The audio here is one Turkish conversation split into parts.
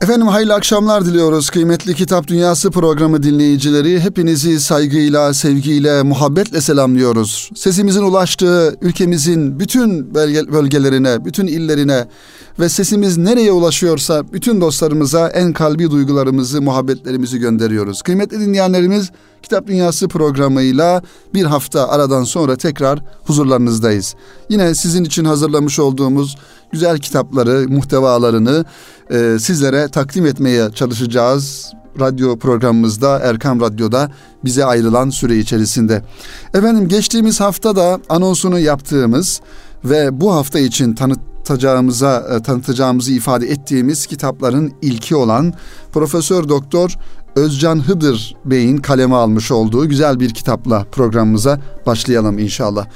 Efendim hayırlı akşamlar diliyoruz kıymetli Kitap Dünyası programı dinleyicileri. Hepinizi saygıyla, sevgiyle, muhabbetle selamlıyoruz. Sesimizin ulaştığı ülkemizin bütün bölgelerine, bütün illerine ve sesimiz nereye ulaşıyorsa bütün dostlarımıza en kalbi duygularımızı, muhabbetlerimizi gönderiyoruz. Kıymetli dinleyenlerimiz Kitap Dünyası programıyla bir hafta aradan sonra tekrar huzurlarınızdayız. Yine sizin için hazırlamış olduğumuz güzel kitapları, muhtevalarını e, sizlere takdim etmeye çalışacağız. Radyo programımızda Erkam Radyo'da bize ayrılan süre içerisinde. Efendim geçtiğimiz hafta da anonsunu yaptığımız ve bu hafta için tanıtacağımıza e, tanıtacağımızı ifade ettiğimiz kitapların ilki olan Profesör Doktor Özcan Hıdır Bey'in kaleme almış olduğu güzel bir kitapla programımıza başlayalım inşallah.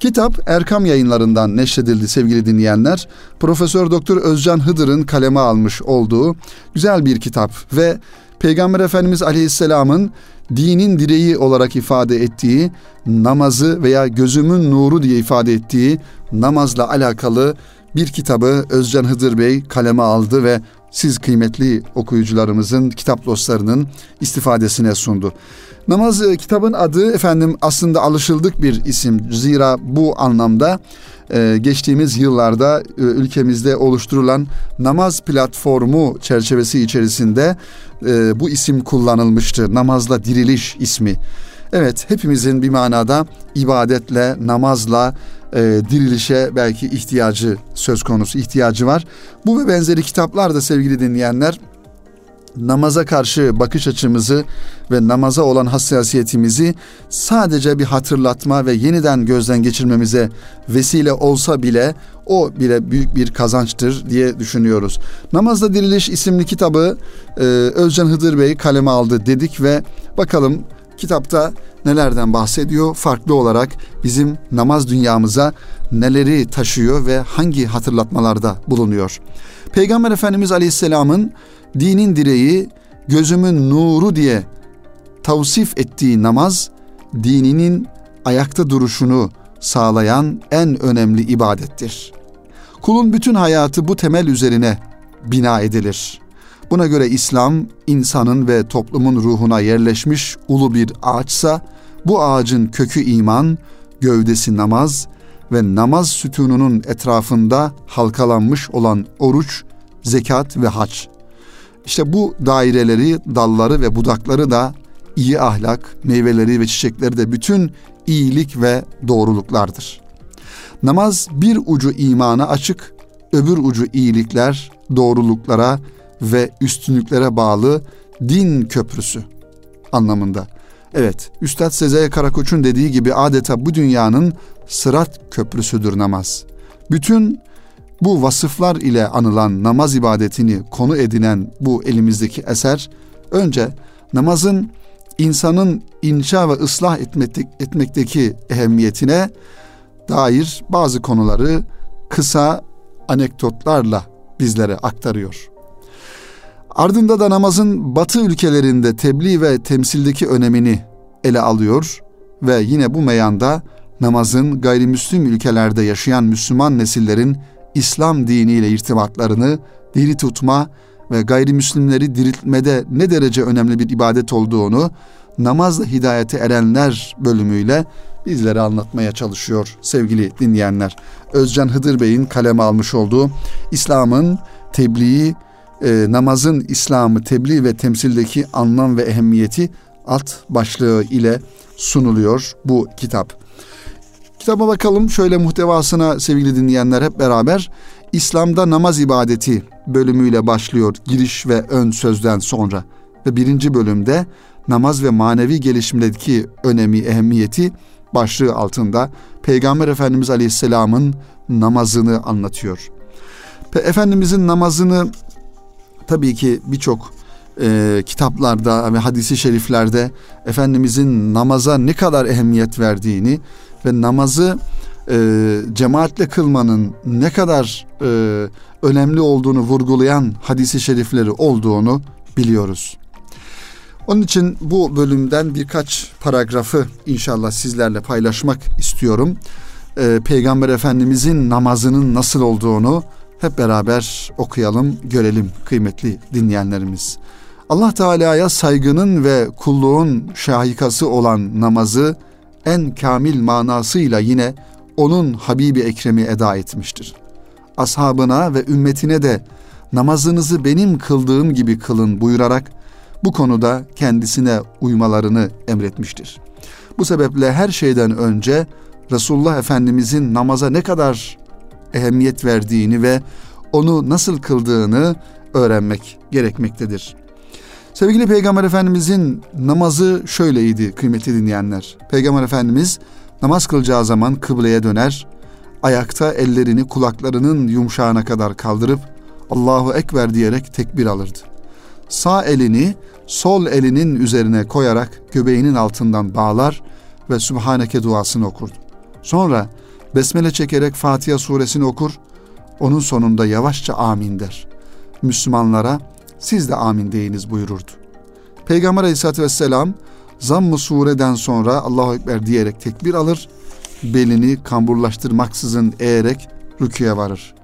Kitap Erkam yayınlarından neşredildi sevgili dinleyenler. Profesör Doktor Özcan Hıdır'ın kaleme almış olduğu güzel bir kitap ve Peygamber Efendimiz Aleyhisselam'ın dinin direği olarak ifade ettiği namazı veya gözümün nuru diye ifade ettiği namazla alakalı bir kitabı Özcan Hıdır Bey kaleme aldı ve siz kıymetli okuyucularımızın, kitap dostlarının istifadesine sundu. Namaz e, kitabın adı efendim aslında alışıldık bir isim. Zira bu anlamda e, geçtiğimiz yıllarda e, ülkemizde oluşturulan namaz platformu çerçevesi içerisinde bu isim kullanılmıştı. Namazla diriliş ismi. Evet hepimizin bir manada ibadetle, namazla e, dirilişe belki ihtiyacı söz konusu, ihtiyacı var. Bu ve benzeri kitaplar da sevgili dinleyenler namaza karşı bakış açımızı ve namaza olan hassasiyetimizi sadece bir hatırlatma ve yeniden gözden geçirmemize vesile olsa bile o bile büyük bir kazançtır diye düşünüyoruz. Namazda Diriliş isimli kitabı e, Özcan Hıdır Bey kaleme aldı dedik ve bakalım kitapta nelerden bahsediyor? Farklı olarak bizim namaz dünyamıza neleri taşıyor ve hangi hatırlatmalarda bulunuyor? Peygamber Efendimiz Aleyhisselam'ın dinin direği, gözümün nuru diye tavsif ettiği namaz, dininin ayakta duruşunu sağlayan en önemli ibadettir. Kulun bütün hayatı bu temel üzerine bina edilir. Buna göre İslam insanın ve toplumun ruhuna yerleşmiş ulu bir ağaçsa bu ağacın kökü iman, gövdesi namaz ve namaz sütununun etrafında halkalanmış olan oruç, zekat ve hac. İşte bu daireleri, dalları ve budakları da iyi ahlak, meyveleri ve çiçekleri de bütün iyilik ve doğruluklardır. Namaz bir ucu imana açık, öbür ucu iyilikler, doğruluklara ve üstünlüklere bağlı din köprüsü anlamında. Evet, Üstad Sezai Karakoç'un dediği gibi adeta bu dünyanın sırat köprüsüdür namaz. Bütün bu vasıflar ile anılan namaz ibadetini konu edinen bu elimizdeki eser önce namazın insanın inşa ve ıslah etmekteki ehemmiyetine dair bazı konuları kısa anekdotlarla bizlere aktarıyor. Ardında da namazın batı ülkelerinde tebliğ ve temsildeki önemini ele alıyor ve yine bu meyanda namazın gayrimüslim ülkelerde yaşayan Müslüman nesillerin İslam diniyle irtibatlarını diri tutma ve gayrimüslimleri diriltmede ne derece önemli bir ibadet olduğunu namazla hidayete erenler bölümüyle bizlere anlatmaya çalışıyor sevgili dinleyenler. Özcan Hıdır Bey'in kaleme almış olduğu İslam'ın tebliği, e, namazın İslam'ı tebliğ ve temsildeki anlam ve ehemmiyeti alt başlığı ile sunuluyor bu kitap. Kitaba bakalım şöyle muhtevasına sevgili dinleyenler hep beraber. İslam'da namaz ibadeti bölümüyle başlıyor giriş ve ön sözden sonra. Ve birinci bölümde namaz ve manevi gelişimdeki önemi, ehemmiyeti başlığı altında Peygamber Efendimiz Aleyhisselam'ın namazını anlatıyor. Efendimizin namazını tabii ki birçok e, kitaplarda ve hadisi şeriflerde Efendimizin namaza ne kadar ehemmiyet verdiğini ve namazı e, cemaatle kılmanın ne kadar e, önemli olduğunu vurgulayan hadisi şerifleri olduğunu biliyoruz. Onun için bu bölümden birkaç paragrafı inşallah sizlerle paylaşmak istiyorum. Ee, Peygamber Efendimizin namazının nasıl olduğunu hep beraber okuyalım, görelim kıymetli dinleyenlerimiz. Allah Teala'ya saygının ve kulluğun şahikası olan namazı en kamil manasıyla yine onun Habibi Ekrem'i eda etmiştir. Ashabına ve ümmetine de namazınızı benim kıldığım gibi kılın buyurarak bu konuda kendisine uymalarını emretmiştir. Bu sebeple her şeyden önce Resulullah Efendimizin namaza ne kadar ehemmiyet verdiğini ve onu nasıl kıldığını öğrenmek gerekmektedir. Sevgili Peygamber Efendimizin namazı şöyleydi kıymetli dinleyenler. Peygamber Efendimiz namaz kılacağı zaman kıbleye döner, ayakta ellerini kulaklarının yumuşağına kadar kaldırıp Allahu Ekber diyerek tekbir alırdı. Sağ elini sol elinin üzerine koyarak göbeğinin altından bağlar ve Sübhaneke duasını okurdu. Sonra besmele çekerek Fatiha suresini okur, onun sonunda yavaşça amin der. Müslümanlara siz de amin deyiniz buyururdu. Peygamber aleyhissalatü vesselam zamm-ı sureden sonra Allahu Ekber diyerek tekbir alır, belini kamburlaştırmaksızın eğerek rüküye varır.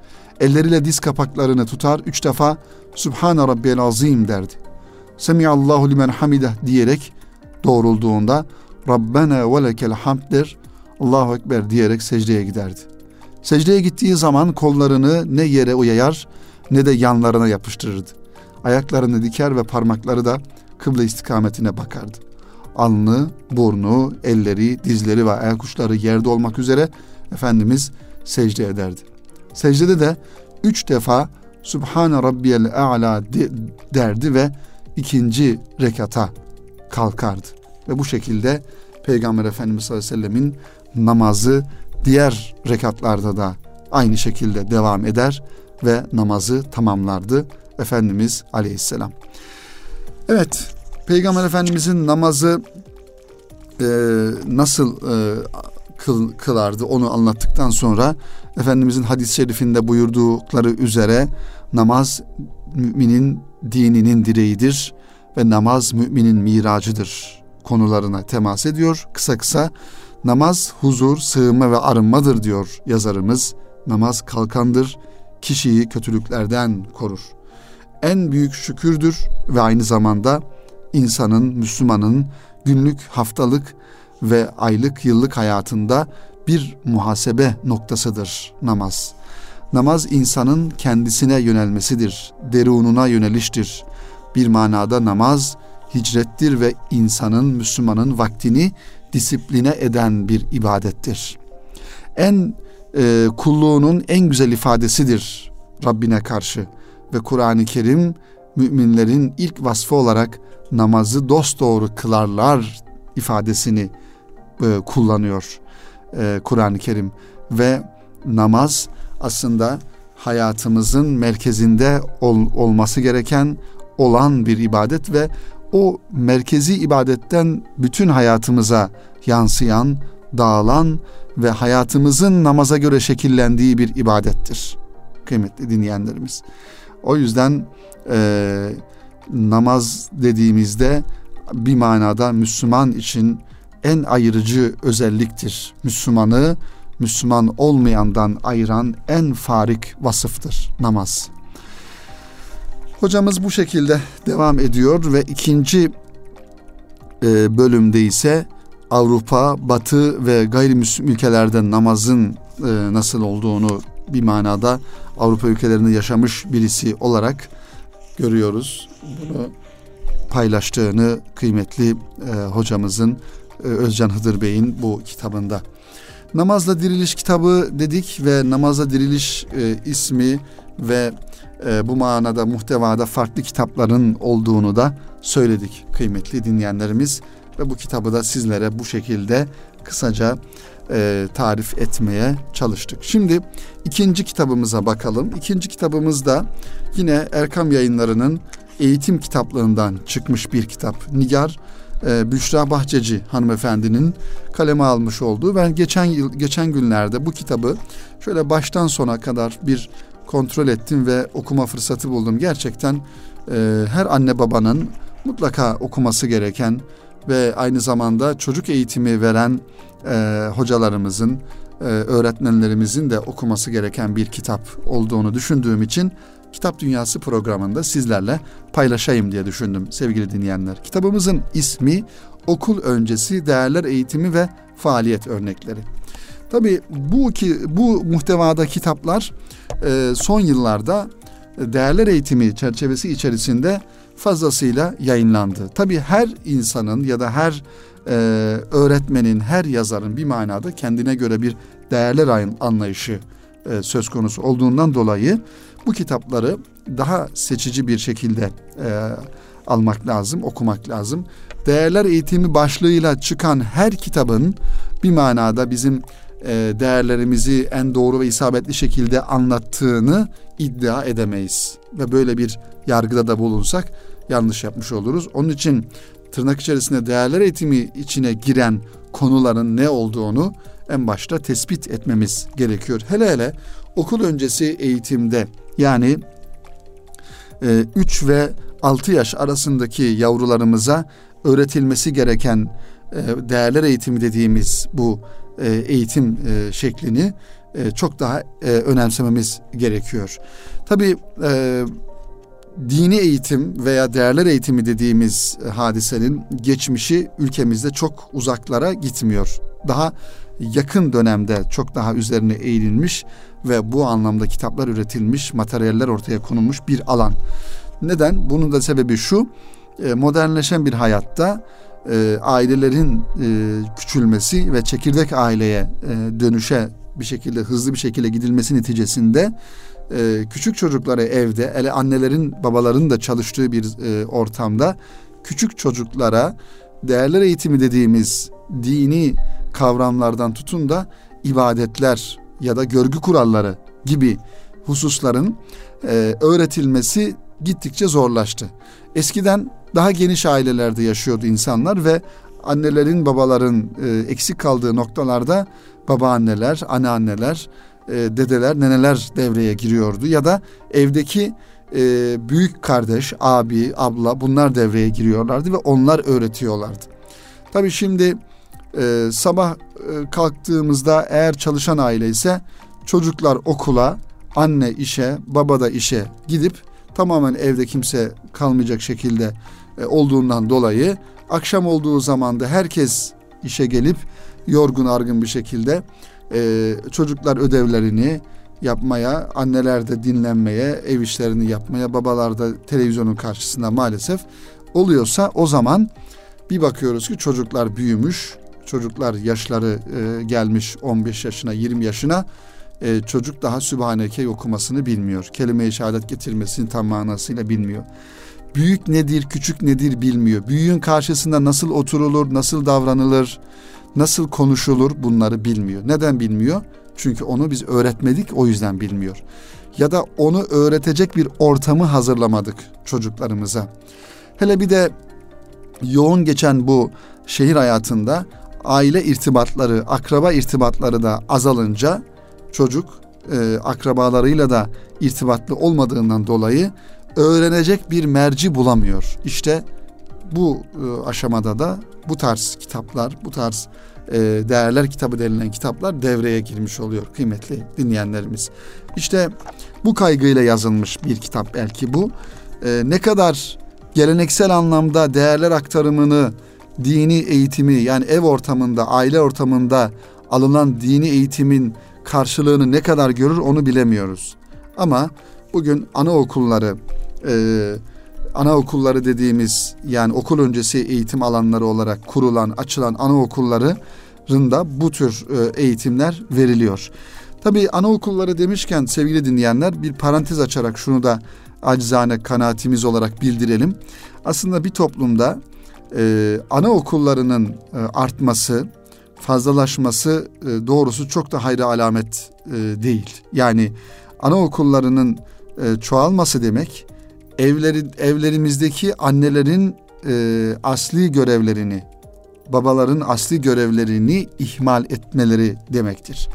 Elleriyle diz kapaklarını tutar, üç defa Subhane Rabbiyel Azim derdi. Semiyallahu limen hamideh diyerek doğrulduğunda Rabbena ve lekel hamd der, Allahu Ekber diyerek secdeye giderdi. Secdeye gittiği zaman kollarını ne yere uyayar ne de yanlarına yapıştırırdı. Ayaklarını diker ve parmakları da kıble istikametine bakardı. Alnı, burnu, elleri, dizleri ve ayak uçları yerde olmak üzere Efendimiz secde ederdi. Secdede de üç defa Subhane Rabbiyel A'la derdi ve ikinci rekata kalkardı. Ve bu şekilde Peygamber Efendimiz sallallahu aleyhi ve sellemin namazı diğer rekatlarda da aynı şekilde devam eder ve namazı tamamlardı Efendimiz Aleyhisselam. Evet, Peygamber Efendimizin namazı e, nasıl e, kıl, kılardı onu anlattıktan sonra Efendimizin hadis-i şerifinde buyurdukları üzere namaz müminin dininin direğidir ve namaz müminin miracıdır konularına temas ediyor. Kısa kısa namaz huzur, sığınma ve arınmadır diyor yazarımız. Namaz kalkandır, kişiyi kötülüklerden korur. En büyük şükürdür ve aynı zamanda insanın, Müslümanın günlük, haftalık ve aylık, yıllık hayatında bir muhasebe noktasıdır namaz. Namaz insanın kendisine yönelmesidir, derununa yöneliştir. Bir manada namaz hicrettir ve insanın, Müslümanın vaktini disipline eden bir ibadettir. En e, kulluğunun en güzel ifadesidir Rabbine karşı ve Kur'an-ı Kerim müminlerin ilk vasfı olarak namazı dosdoğru kılarlar ifadesini e, kullanıyor e, Kur'an-ı Kerim ve namaz aslında hayatımızın merkezinde ol, olması gereken olan bir ibadet ve o merkezi ibadetten bütün hayatımıza yansıyan, dağılan ve hayatımızın namaza göre şekillendiği bir ibadettir. Kıymetli dinleyenlerimiz. O yüzden e, namaz dediğimizde bir manada Müslüman için en ayırıcı özelliktir. Müslümanı Müslüman olmayandan ayıran en farik vasıftır namaz. Hocamız bu şekilde devam ediyor ve ikinci e, bölümde ise Avrupa, Batı ve gayrimüslim ülkelerde namazın e, nasıl olduğunu bir manada Avrupa ülkelerinde yaşamış birisi olarak görüyoruz. Bunu paylaştığını kıymetli e, hocamızın e, Özcan Hıdır Bey'in bu kitabında. Namazla Diriliş kitabı dedik ve Namazla Diriliş e, ismi ve e, bu manada muhtevada farklı kitapların olduğunu da söyledik kıymetli dinleyenlerimiz ve bu kitabı da sizlere bu şekilde kısaca e, tarif etmeye çalıştık. Şimdi ikinci kitabımıza bakalım. İkinci kitabımız da yine Erkam Yayınları'nın eğitim kitaplığından çıkmış bir kitap. Nigar e, Büşra Bahçeci hanımefendinin kaleme almış olduğu. Ben geçen yıl geçen günlerde bu kitabı şöyle baştan sona kadar bir kontrol ettim ve okuma fırsatı buldum. Gerçekten e, her anne babanın mutlaka okuması gereken ve aynı zamanda çocuk eğitimi veren e, hocalarımızın, e, öğretmenlerimizin de okuması gereken bir kitap olduğunu düşündüğüm için Kitap Dünyası programında sizlerle paylaşayım diye düşündüm sevgili dinleyenler. Kitabımızın ismi Okul Öncesi Değerler Eğitimi ve Faaliyet Örnekleri. Tabii bu ki bu muhtevada kitaplar e, son yıllarda değerler eğitimi çerçevesi içerisinde fazlasıyla yayınlandı. Tabii her insanın ya da her e, öğretmenin, her yazarın bir manada kendine göre bir değerler anlayışı e, söz konusu olduğundan dolayı bu kitapları daha seçici bir şekilde e, almak lazım, okumak lazım. Değerler eğitimi başlığıyla çıkan her kitabın bir manada bizim e, değerlerimizi en doğru ve isabetli şekilde anlattığını iddia edemeyiz. Ve böyle bir yargıda da bulunsak yanlış yapmış oluruz. Onun için tırnak içerisinde değerler eğitimi içine giren konuların ne olduğunu en başta tespit etmemiz gerekiyor. Hele hele okul öncesi eğitimde yani 3 e, ve 6 yaş arasındaki yavrularımıza öğretilmesi gereken e, değerler eğitimi dediğimiz bu e, eğitim şeklini çok daha önemsememiz gerekiyor. Tabii dini eğitim veya değerler eğitimi dediğimiz hadisenin geçmişi ülkemizde çok uzaklara gitmiyor. Daha yakın dönemde çok daha üzerine eğilinmiş ve bu anlamda kitaplar üretilmiş, materyaller ortaya konulmuş bir alan. Neden? Bunun da sebebi şu, e, modernleşen bir hayatta e, ailelerin e, küçülmesi ve çekirdek aileye e, dönüşe bir şekilde hızlı bir şekilde gidilmesi neticesinde e, küçük çocukları evde, ele annelerin babaların da çalıştığı bir e, ortamda küçük çocuklara değerler eğitimi dediğimiz dini kavramlardan tutun da ibadetler ya da görgü kuralları gibi hususların e, öğretilmesi gittikçe zorlaştı. Eskiden daha geniş ailelerde yaşıyordu insanlar ve annelerin babaların e, eksik kaldığı noktalarda babaanneler, anneanneler, e, dedeler, neneler devreye giriyordu ya da evdeki e, büyük kardeş, abi, abla bunlar devreye giriyorlardı ve onlar öğretiyorlardı. Tabii şimdi e, sabah e, kalktığımızda eğer çalışan aile ise çocuklar okula, anne işe, baba da işe gidip tamamen evde kimse kalmayacak şekilde e, olduğundan dolayı akşam olduğu zaman da herkes işe gelip yorgun argın bir şekilde e, çocuklar ödevlerini yapmaya, anneler de dinlenmeye, ev işlerini yapmaya, babalar da televizyonun karşısında maalesef oluyorsa o zaman bir bakıyoruz ki çocuklar büyümüş, çocuklar yaşları e, gelmiş 15 yaşına, 20 yaşına e, çocuk daha Sübhaneke okumasını bilmiyor. Kelime-i şehadet getirmesini tam manasıyla bilmiyor. Büyük nedir, küçük nedir bilmiyor. Büyüğün karşısında nasıl oturulur, nasıl davranılır, nasıl konuşulur bunları bilmiyor. Neden bilmiyor? Çünkü onu biz öğretmedik o yüzden bilmiyor. Ya da onu öğretecek bir ortamı hazırlamadık çocuklarımıza. Hele bir de yoğun geçen bu şehir hayatında aile irtibatları, akraba irtibatları da azalınca çocuk e, akrabalarıyla da irtibatlı olmadığından dolayı öğrenecek bir merci bulamıyor. İşte bu e, aşamada da bu tarz kitaplar, bu tarz e, değerler kitabı denilen kitaplar devreye girmiş oluyor kıymetli dinleyenlerimiz. İşte bu kaygıyla yazılmış bir kitap belki bu. E, ne kadar geleneksel anlamda değerler aktarımını, dini eğitimi yani ev ortamında, aile ortamında alınan dini eğitimin karşılığını ne kadar görür onu bilemiyoruz. Ama bugün anaokulları, e, anaokulları dediğimiz yani okul öncesi eğitim alanları olarak kurulan, açılan anaokullarında bu tür e, eğitimler veriliyor. Tabii anaokulları demişken sevgili dinleyenler bir parantez açarak şunu da acizane kanaatimiz olarak bildirelim. Aslında bir toplumda e, anaokullarının e, artması, fazlalaşması e, doğrusu çok da hayra alamet e, değil. Yani anaokullarının e, çoğalması demek evleri evlerimizdeki annelerin e, asli görevlerini, babaların asli görevlerini ihmal etmeleri demektir.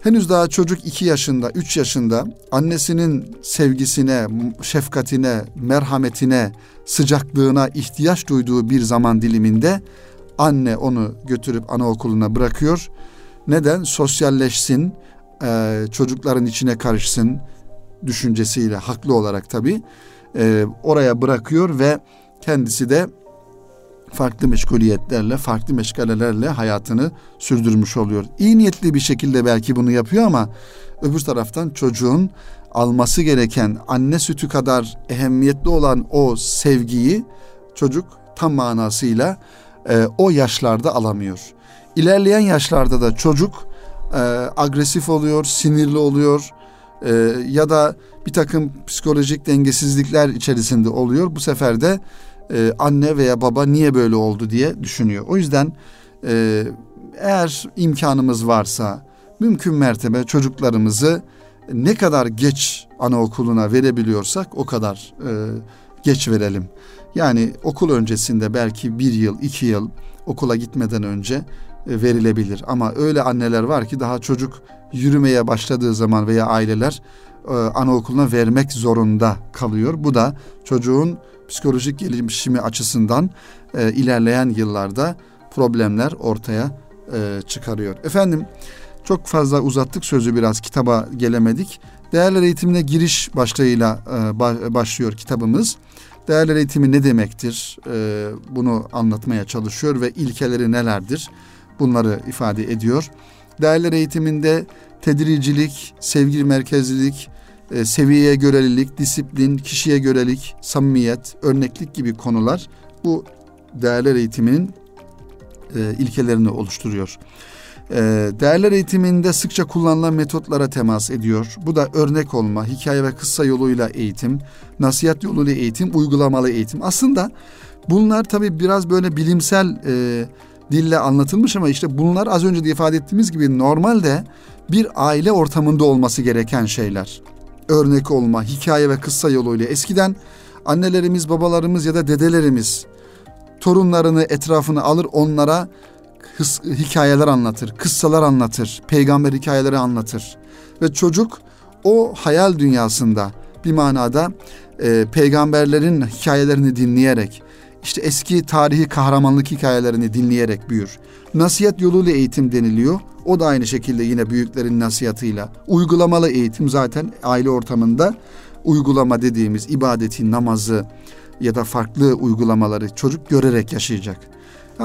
Henüz daha çocuk iki yaşında, üç yaşında annesinin sevgisine, şefkatine, merhametine, sıcaklığına ihtiyaç duyduğu bir zaman diliminde anne onu götürüp anaokuluna bırakıyor Neden? Sosyalleşsin, e, çocukların içine karışsın düşüncesiyle haklı olarak tabii e, oraya bırakıyor ve kendisi de farklı meşguliyetlerle, farklı meşgalelerle hayatını sürdürmüş oluyor. İyi niyetli bir şekilde belki bunu yapıyor ama öbür taraftan çocuğun alması gereken anne sütü kadar ehemmiyetli olan o sevgiyi çocuk tam manasıyla e, o yaşlarda alamıyor. İlerleyen yaşlarda da çocuk e, agresif oluyor, sinirli oluyor e, ya da bir takım psikolojik dengesizlikler içerisinde oluyor. Bu sefer de e, anne veya baba niye böyle oldu diye düşünüyor. O yüzden e, eğer imkanımız varsa mümkün mertebe çocuklarımızı ne kadar geç anaokuluna verebiliyorsak o kadar e, geç verelim. Yani okul öncesinde belki bir yıl, iki yıl okula gitmeden önce e, verilebilir. Ama öyle anneler var ki daha çocuk yürümeye başladığı zaman veya aileler e, anaokuluna vermek zorunda kalıyor. Bu da çocuğun psikolojik gelişimi açısından e, ilerleyen yıllarda problemler ortaya e, çıkarıyor. Efendim çok fazla uzattık sözü biraz kitaba gelemedik. Değerler eğitimine giriş başlığıyla e, başlıyor kitabımız. Değerler eğitimi ne demektir? E, bunu anlatmaya çalışıyor ve ilkeleri nelerdir? Bunları ifade ediyor. Değerler eğitiminde tedricilik, sevgi merkezlilik, e, seviyeye görelilik, disiplin, kişiye görelik, samimiyet, örneklik gibi konular bu değerler eğitiminin e, ilkelerini oluşturuyor. E, değerler eğitiminde sıkça kullanılan metotlara temas ediyor. Bu da örnek olma, hikaye ve kıssa yoluyla eğitim, nasihat yoluyla eğitim, uygulamalı eğitim. Aslında bunlar tabii biraz böyle bilimsel e, dille anlatılmış ama işte bunlar az önce de ifade ettiğimiz gibi normalde bir aile ortamında olması gereken şeyler örnek olma, hikaye ve kıssa yoluyla eskiden annelerimiz, babalarımız ya da dedelerimiz torunlarını etrafını alır onlara hıs, hikayeler anlatır, kıssalar anlatır, peygamber hikayeleri anlatır. Ve çocuk o hayal dünyasında bir manada e, peygamberlerin hikayelerini dinleyerek, işte eski tarihi kahramanlık hikayelerini dinleyerek büyür. Nasihat yoluyla eğitim deniliyor. O da aynı şekilde yine büyüklerin nasihatıyla. Uygulamalı eğitim zaten aile ortamında uygulama dediğimiz ibadeti, namazı ya da farklı uygulamaları çocuk görerek yaşayacak.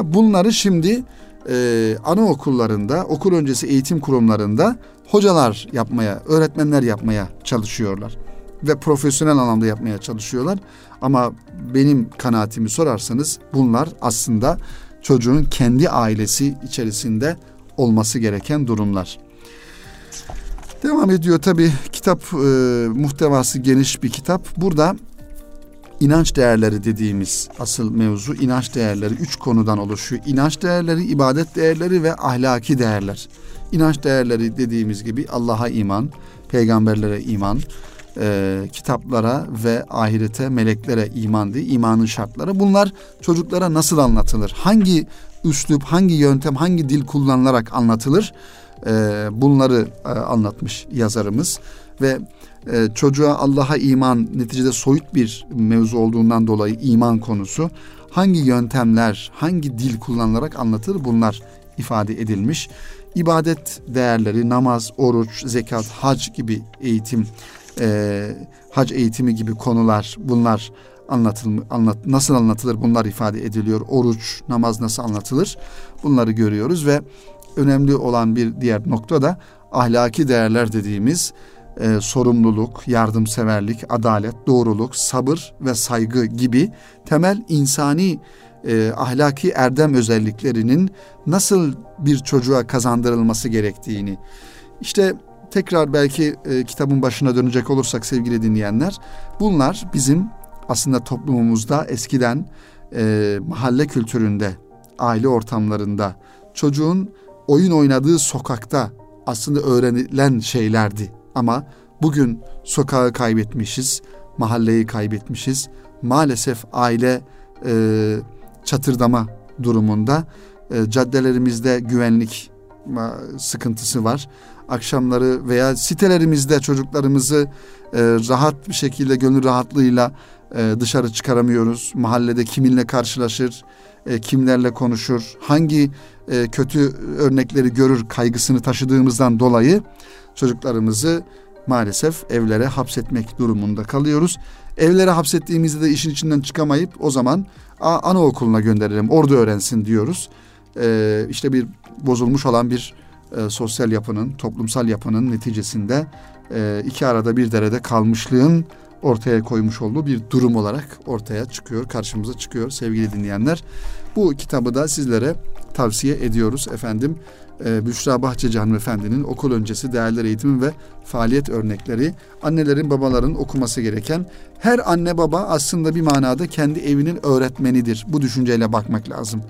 Bunları şimdi e, anaokullarında, okul öncesi eğitim kurumlarında hocalar yapmaya, öğretmenler yapmaya çalışıyorlar. Ve profesyonel anlamda yapmaya çalışıyorlar. Ama benim kanaatimi sorarsanız bunlar aslında çocuğun kendi ailesi içerisinde olması gereken durumlar. Devam ediyor tabi kitap e, muhtevası geniş bir kitap. Burada inanç değerleri dediğimiz asıl mevzu inanç değerleri üç konudan oluşuyor. İnanç değerleri, ibadet değerleri ve ahlaki değerler. İnanç değerleri dediğimiz gibi Allah'a iman, peygamberlere iman, e, kitaplara ve ahirete, meleklere iman diye imanın şartları. Bunlar çocuklara nasıl anlatılır? Hangi üslup, hangi yöntem, hangi dil kullanılarak anlatılır? E, bunları e, anlatmış yazarımız ve e, çocuğa Allah'a iman neticede soyut bir mevzu olduğundan dolayı iman konusu hangi yöntemler, hangi dil kullanılarak anlatılır bunlar ifade edilmiş. İbadet değerleri, namaz, oruç, zekat, hac gibi eğitim e, hac eğitimi gibi konular bunlar anlatıl anlat nasıl anlatılır bunlar ifade ediliyor. Oruç, namaz nasıl anlatılır? Bunları görüyoruz ve önemli olan bir diğer nokta da ahlaki değerler dediğimiz e, sorumluluk, yardımseverlik, adalet, doğruluk, sabır ve saygı gibi temel insani e, ahlaki erdem özelliklerinin nasıl bir çocuğa kazandırılması gerektiğini işte tekrar belki e, kitabın başına dönecek olursak sevgili dinleyenler, bunlar bizim aslında toplumumuzda eskiden e, mahalle kültüründe, aile ortamlarında, çocuğun oyun oynadığı sokakta aslında öğrenilen şeylerdi. Ama bugün sokağı kaybetmişiz, mahalleyi kaybetmişiz. Maalesef aile e, çatırdama durumunda e, caddelerimizde güvenlik sıkıntısı var. Akşamları veya sitelerimizde çocuklarımızı e, rahat bir şekilde gönül rahatlığıyla e, dışarı çıkaramıyoruz. Mahallede kiminle karşılaşır, e, kimlerle konuşur, hangi e, kötü örnekleri görür kaygısını taşıdığımızdan dolayı çocuklarımızı maalesef evlere hapsetmek durumunda kalıyoruz. Evlere hapsettiğimizde de işin içinden çıkamayıp o zaman anaokuluna gönderelim orada öğrensin diyoruz. Ee, işte bir bozulmuş olan bir e, sosyal yapının, toplumsal yapının neticesinde e, iki arada bir derede kalmışlığın ortaya koymuş olduğu bir durum olarak ortaya çıkıyor, karşımıza çıkıyor sevgili dinleyenler. Bu kitabı da sizlere tavsiye ediyoruz efendim. Ee, Büşra Bahçeci hanımefendinin okul öncesi değerler eğitimi ve faaliyet örnekleri annelerin babaların okuması gereken her anne baba aslında bir manada kendi evinin öğretmenidir. Bu düşünceyle bakmak lazım.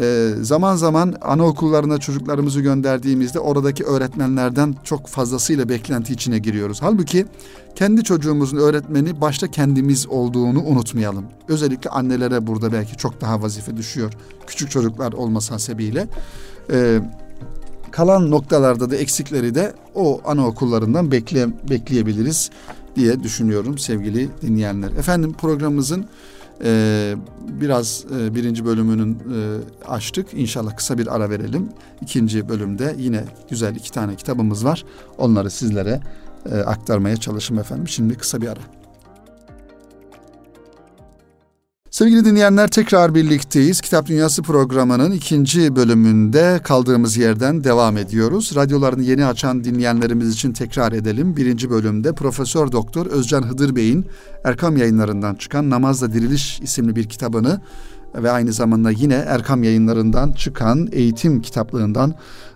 Ee, zaman zaman anaokullarına çocuklarımızı gönderdiğimizde oradaki öğretmenlerden çok fazlasıyla beklenti içine giriyoruz. Halbuki kendi çocuğumuzun öğretmeni başta kendimiz olduğunu unutmayalım. Özellikle annelere burada belki çok daha vazife düşüyor. Küçük çocuklar olması hasebiyle. Ee, kalan noktalarda da eksikleri de o anaokullarından bekle, bekleyebiliriz diye düşünüyorum sevgili dinleyenler. Efendim programımızın e, biraz e, birinci bölümünün e, açtık. İnşallah kısa bir ara verelim. İkinci bölümde yine güzel iki tane kitabımız var. Onları sizlere e, aktarmaya çalışım efendim. Şimdi kısa bir ara. Sevgili dinleyenler tekrar birlikteyiz. Kitap Dünyası programının ikinci bölümünde kaldığımız yerden devam ediyoruz. Radyolarını yeni açan dinleyenlerimiz için tekrar edelim. Birinci bölümde Profesör Doktor Özcan Hıdır Bey'in Erkam yayınlarından çıkan Namazla Diriliş isimli bir kitabını ve aynı zamanda yine Erkam yayınlarından çıkan eğitim kitaplığından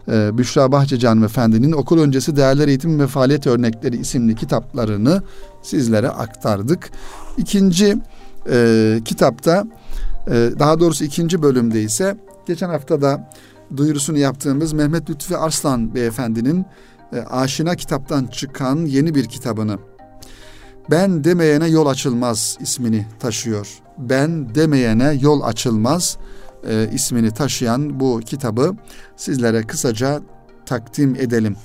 e, Büşra Bahçecan Efendi'nin okul öncesi değerler eğitim ve faaliyet örnekleri isimli kitaplarını sizlere aktardık. İkinci e, kitapta e, daha doğrusu ikinci bölümde ise geçen hafta da duyurusunu yaptığımız Mehmet Lütfi Arslan Beyefendi'nin e, Aşina kitaptan çıkan yeni bir kitabını Ben demeyene yol açılmaz ismini taşıyor. Ben demeyene yol açılmaz e, ismini taşıyan bu kitabı sizlere kısaca takdim edelim.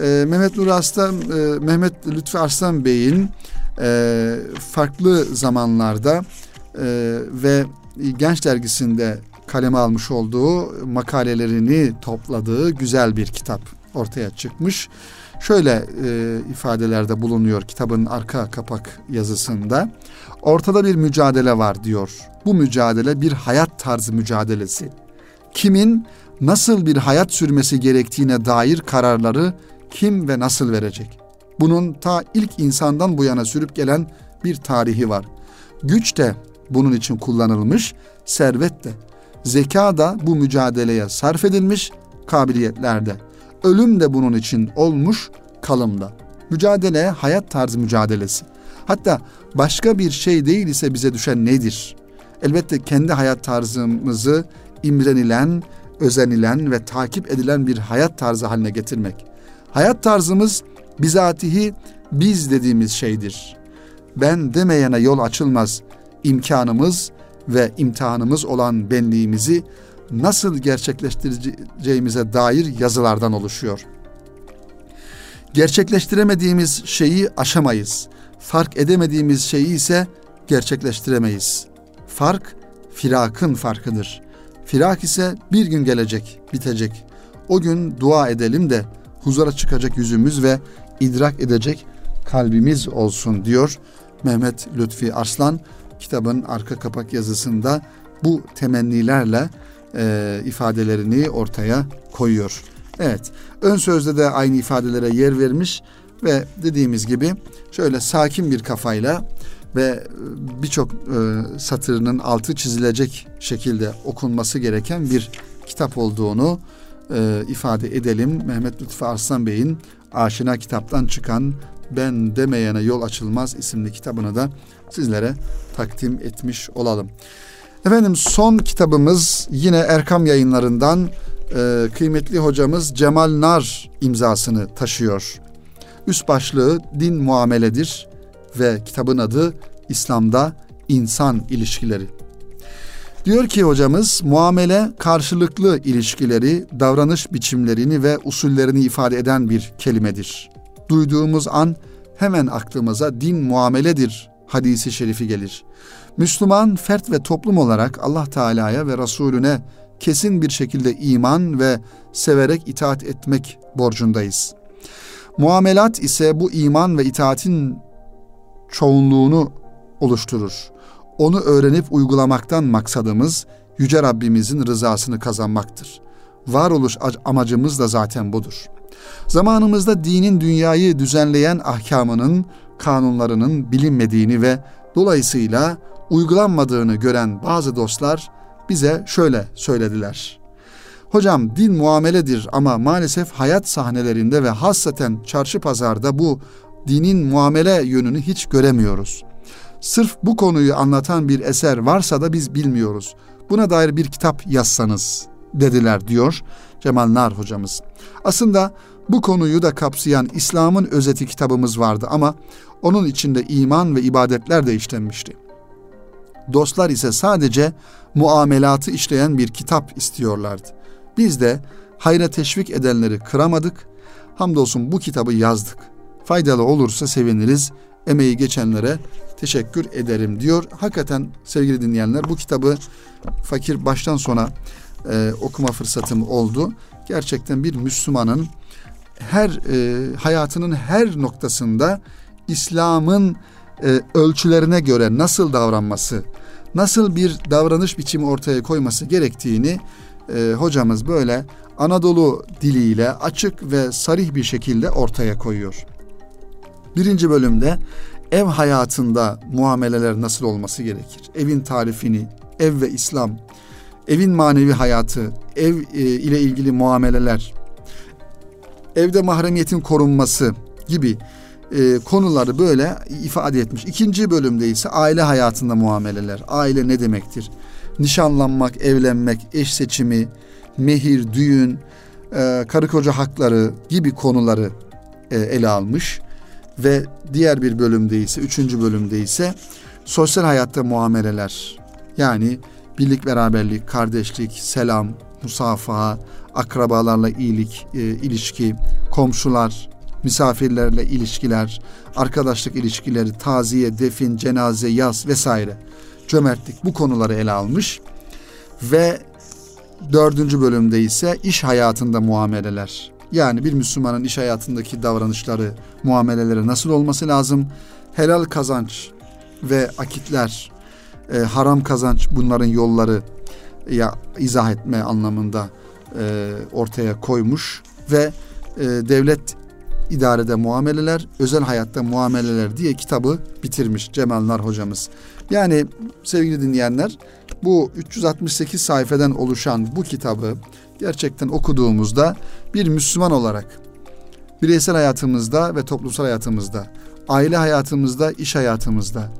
E, Mehmet Nur Arslan, e, Mehmet Lütfi Arslan Bey'in e, farklı zamanlarda e, ve Genç Dergisi'nde kaleme almış olduğu makalelerini topladığı güzel bir kitap ortaya çıkmış. Şöyle e, ifadelerde bulunuyor kitabın arka kapak yazısında. Ortada bir mücadele var diyor. Bu mücadele bir hayat tarzı mücadelesi. Kimin nasıl bir hayat sürmesi gerektiğine dair kararları kim ve nasıl verecek? Bunun ta ilk insandan bu yana sürüp gelen bir tarihi var. Güç de bunun için kullanılmış, servet de. Zeka da bu mücadeleye sarf edilmiş, kabiliyetlerde. Ölüm de bunun için olmuş, kalımda. Mücadele hayat tarzı mücadelesi. Hatta başka bir şey değil ise bize düşen nedir? Elbette kendi hayat tarzımızı imrenilen, özenilen ve takip edilen bir hayat tarzı haline getirmek. Hayat tarzımız bizatihi biz dediğimiz şeydir. Ben demeyene yol açılmaz. İmkanımız ve imtihanımız olan benliğimizi nasıl gerçekleştireceğimize dair yazılardan oluşuyor. Gerçekleştiremediğimiz şeyi aşamayız. Fark edemediğimiz şeyi ise gerçekleştiremeyiz. Fark firakın farkıdır. Firak ise bir gün gelecek, bitecek. O gün dua edelim de huzura çıkacak yüzümüz ve idrak edecek kalbimiz olsun diyor Mehmet Lütfi Arslan kitabın arka kapak yazısında bu temennilerle e, ifadelerini ortaya koyuyor. Evet, ön sözde de aynı ifadelere yer vermiş ve dediğimiz gibi şöyle sakin bir kafayla ve birçok e, satırının altı çizilecek şekilde okunması gereken bir kitap olduğunu e, ifade edelim. Mehmet Lütfü Arslan Bey'in Aşina kitaptan çıkan Ben Demeyene Yol Açılmaz isimli kitabını da sizlere takdim etmiş olalım. Efendim son kitabımız yine Erkam yayınlarından e, kıymetli hocamız Cemal Nar imzasını taşıyor. Üst başlığı din muameledir ve kitabın adı İslam'da insan ilişkileri. Diyor ki hocamız muamele karşılıklı ilişkileri, davranış biçimlerini ve usullerini ifade eden bir kelimedir. Duyduğumuz an hemen aklımıza din muameledir hadisi şerifi gelir. Müslüman fert ve toplum olarak Allah Teala'ya ve Resulüne kesin bir şekilde iman ve severek itaat etmek borcundayız. Muamelat ise bu iman ve itaatin çoğunluğunu oluşturur. Onu öğrenip uygulamaktan maksadımız Yüce Rabbimizin rızasını kazanmaktır. Varoluş amacımız da zaten budur. Zamanımızda dinin dünyayı düzenleyen ahkamının, kanunlarının bilinmediğini ve dolayısıyla uygulanmadığını gören bazı dostlar bize şöyle söylediler. Hocam din muameledir ama maalesef hayat sahnelerinde ve hassaten çarşı pazarda bu dinin muamele yönünü hiç göremiyoruz. Sırf bu konuyu anlatan bir eser varsa da biz bilmiyoruz. Buna dair bir kitap yazsanız dediler diyor Cemal Nar hocamız. Aslında bu konuyu da kapsayan İslam'ın özeti kitabımız vardı ama onun içinde iman ve ibadetler de işlenmişti. Dostlar ise sadece muamelatı işleyen bir kitap istiyorlardı. Biz de hayra teşvik edenleri kıramadık. Hamdolsun bu kitabı yazdık. Faydalı olursa seviniriz. Emeği geçenlere teşekkür ederim diyor. Hakikaten sevgili dinleyenler bu kitabı fakir baştan sona e, okuma fırsatım oldu. Gerçekten bir Müslümanın her e, hayatının her noktasında İslam'ın e, ölçülerine göre nasıl davranması, nasıl bir davranış biçimi ortaya koyması gerektiğini e, hocamız böyle Anadolu diliyle açık ve sarih bir şekilde ortaya koyuyor. Birinci bölümde ev hayatında muameleler nasıl olması gerekir? Evin tarifini, ev ve İslam, evin manevi hayatı, ev e, ile ilgili muameleler, evde mahremiyetin korunması gibi e, konuları böyle ifade etmiş. İkinci bölümde ise aile hayatında muameleler. Aile ne demektir? Nişanlanmak, evlenmek, eş seçimi, mehir, düğün, e, karı koca hakları gibi konuları e, ele almış. Ve diğer bir bölümde ise, üçüncü bölümde ise sosyal hayatta muameleler. Yani birlik, beraberlik, kardeşlik, selam, musafaha, akrabalarla iyilik, e, ilişki, komşular, misafirlerle ilişkiler, arkadaşlık ilişkileri, taziye, defin, cenaze, yaz vesaire. Cömertlik bu konuları ele almış ve dördüncü bölümde ise iş hayatında muameleler. Yani bir Müslümanın iş hayatındaki davranışları, muameleleri nasıl olması lazım? Helal kazanç ve akitler, e, haram kazanç bunların yolları ya izah etme anlamında e, ortaya koymuş ve e, devlet idarede muameleler, özel hayatta muameleler diye kitabı bitirmiş Cemal Nar hocamız. Yani sevgili dinleyenler bu 368 sayfeden oluşan bu kitabı gerçekten okuduğumuzda bir Müslüman olarak bireysel hayatımızda ve toplumsal hayatımızda, aile hayatımızda, iş hayatımızda,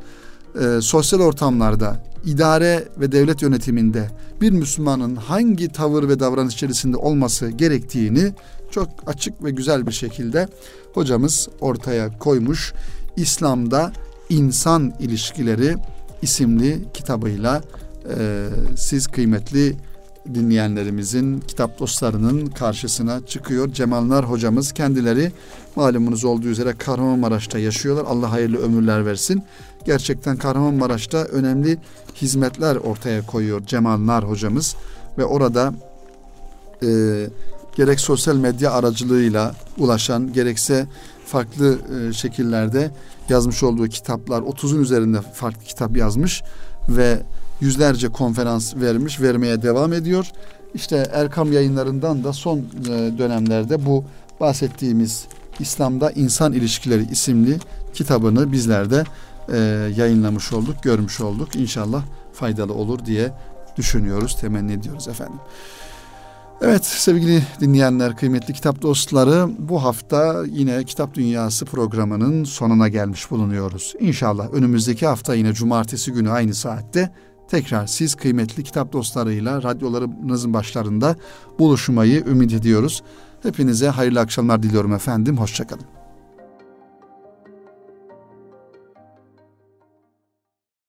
e, sosyal ortamlarda, idare ve devlet yönetiminde bir Müslümanın hangi tavır ve davranış içerisinde olması gerektiğini çok açık ve güzel bir şekilde hocamız ortaya koymuş. İslam'da insan ilişkileri isimli kitabıyla e, siz kıymetli dinleyenlerimizin, kitap dostlarının karşısına çıkıyor. Cemalnar hocamız kendileri malumunuz olduğu üzere Kahramanmaraş'ta yaşıyorlar. Allah hayırlı ömürler versin. Gerçekten Kahramanmaraş'ta önemli hizmetler ortaya koyuyor Cemalnar hocamız ve orada e, gerek sosyal medya aracılığıyla ulaşan gerekse farklı e, şekillerde yazmış olduğu kitaplar 30'un üzerinde farklı kitap yazmış ve yüzlerce konferans vermiş, vermeye devam ediyor. İşte Erkam yayınlarından da son e, dönemlerde bu bahsettiğimiz İslam'da İnsan İlişkileri isimli kitabını bizler de e, yayınlamış olduk, görmüş olduk. İnşallah faydalı olur diye düşünüyoruz, temenni ediyoruz efendim. Evet sevgili dinleyenler, kıymetli kitap dostları bu hafta yine Kitap Dünyası programının sonuna gelmiş bulunuyoruz. İnşallah önümüzdeki hafta yine cumartesi günü aynı saatte tekrar siz kıymetli kitap dostlarıyla radyolarımızın başlarında buluşmayı ümit ediyoruz. Hepinize hayırlı akşamlar diliyorum efendim. Hoşçakalın.